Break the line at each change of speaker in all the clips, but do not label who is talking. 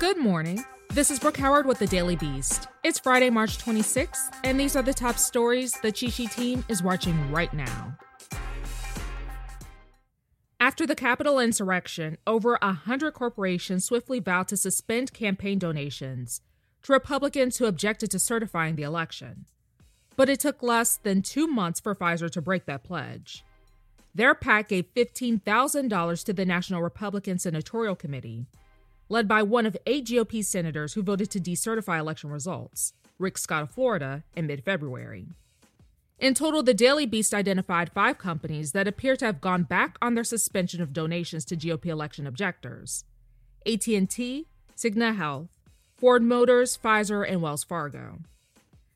Good morning. This is Brooke Howard with the Daily Beast. It's Friday, March 26th, and these are the top stories the Cheat Sheet team is watching right now. After the Capitol insurrection, over a hundred corporations swiftly vowed to suspend campaign donations to Republicans who objected to certifying the election. But it took less than two months for Pfizer to break that pledge. Their PAC gave $15,000 to the National Republican Senatorial Committee, led by one of eight GOP senators who voted to decertify election results, Rick Scott of Florida, in mid February. In total, the Daily Beast identified five companies that appear to have gone back on their suspension of donations to GOP election objectors: AT&T, Cigna Health, Ford Motors, Pfizer, and Wells Fargo.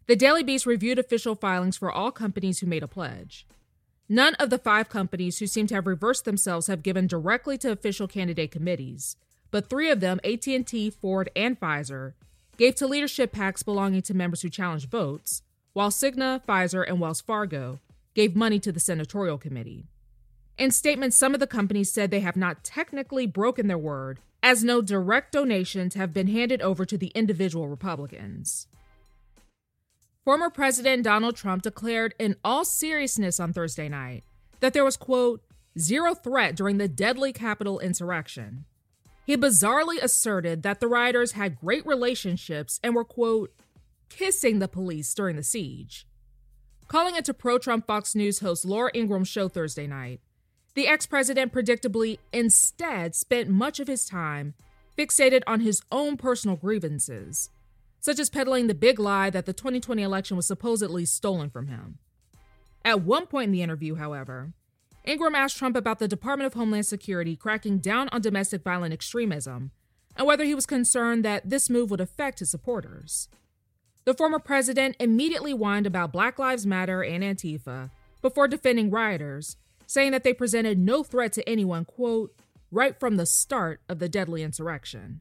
The Daily Beast reviewed official filings for all companies who made a pledge. None of the five companies who seem to have reversed themselves have given directly to official candidate committees, but three of them, AT&T, Ford, and Pfizer, gave to leadership PACs belonging to members who challenged votes, while Cigna, Pfizer, and Wells Fargo gave money to the Senatorial Committee. In statements, some of the companies said they have not technically broken their word, as no direct donations have been handed over to the individual Republicans. Former President Donald Trump declared in all seriousness on Thursday night that there was, quote, zero threat during the deadly Capitol insurrection. He bizarrely asserted that the rioters had great relationships and were, quote, kissing the police during the siege. Calling into pro Trump Fox News host Laura Ingraham's show Thursday night, the ex president predictably instead spent much of his time fixated on his own personal grievances, such as peddling the big lie that the 2020 election was supposedly stolen from him. At one point in the interview, however, Ingraham asked Trump about the Department of Homeland Security cracking down on domestic violent extremism and whether he was concerned that this move would affect his supporters. The former president immediately whined about Black Lives Matter and Antifa before defending rioters, saying that they presented no threat to anyone, quote, right from the start of the deadly insurrection.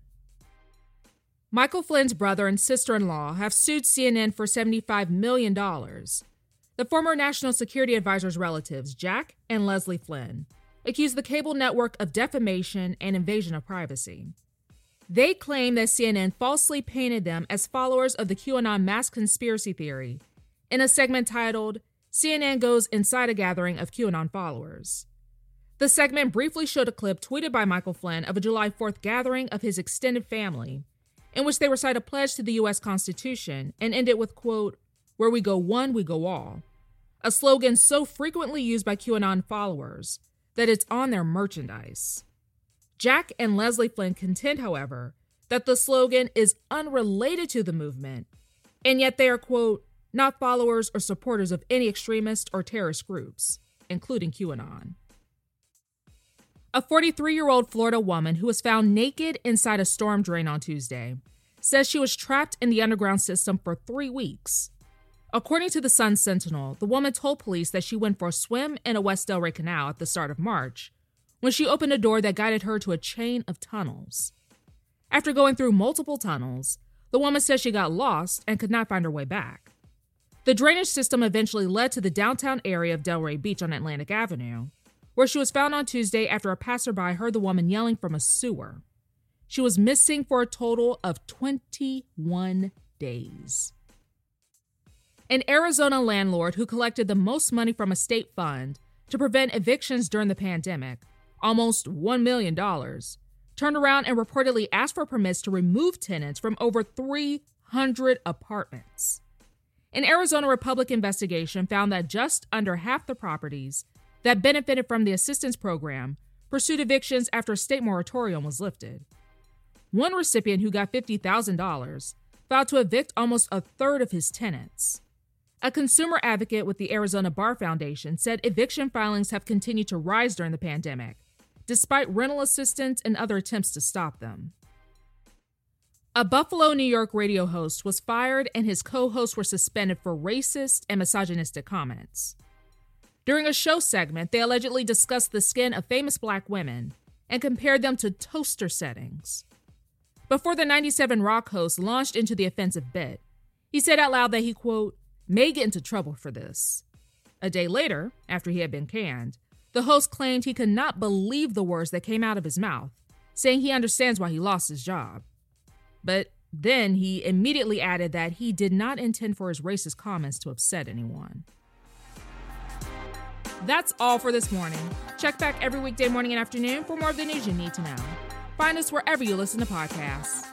Michael Flynn's brother and sister in law have sued CNN for $75 million. The former National Security Advisor's relatives, Jack and Leslie Flynn, accused the cable network of defamation and invasion of privacy. They claim that CNN falsely painted them as followers of the QAnon mass conspiracy theory in a segment titled CNN Goes Inside a Gathering of QAnon Followers. The segment briefly showed a clip tweeted by Michael Flynn of a July 4th gathering of his extended family, in which they recite a pledge to the U.S. Constitution and ended with, quote, Where we go one, we go all, a slogan so frequently used by QAnon followers that it's on their merchandise. Jack and Leslie Flynn contend, however, that the slogan is unrelated to the movement, and yet they are, quote, not followers or supporters of any extremist or terrorist groups, including QAnon. A 43 year old Florida woman who was found naked inside a storm drain on Tuesday says she was trapped in the underground system for three weeks. According to the Sun Sentinel, the woman told police that she went for a swim in a West Delray canal at the start of March when she opened a door that guided her to a chain of tunnels. After going through multiple tunnels, the woman says she got lost and could not find her way back. The drainage system eventually led to the downtown area of Delray Beach on Atlantic Avenue, where she was found on Tuesday after a passerby heard the woman yelling from a sewer. She was missing for a total of 21 days. An Arizona landlord who collected the most money from a state fund to prevent evictions during the pandemic almost $1 million, turned around and reportedly asked for permits to remove tenants from over 300 apartments. An Arizona Republic investigation found that just under half the properties that benefited from the assistance program pursued evictions after a state moratorium was lifted. One recipient who got $50,000 vowed to evict almost a third of his tenants. A consumer advocate with the Arizona Bar Foundation said eviction filings have continued to rise during the pandemic despite rental assistance and other attempts to stop them. A Buffalo, New York radio host was fired and his co hosts were suspended for racist and misogynistic comments. During a show segment, they allegedly discussed the skin of famous black women and compared them to toaster settings. Before the 97 Rock host launched into the offensive bit, he said out loud that he, quote, may get into trouble for this. A day later, after he had been canned, the host claimed he could not believe the words that came out of his mouth, saying he understands why he lost his job. But then he immediately added that he did not intend for his racist comments to upset anyone. That's all for this morning. Check back every weekday morning and afternoon for more of the news you need to know. Find us wherever you listen to podcasts.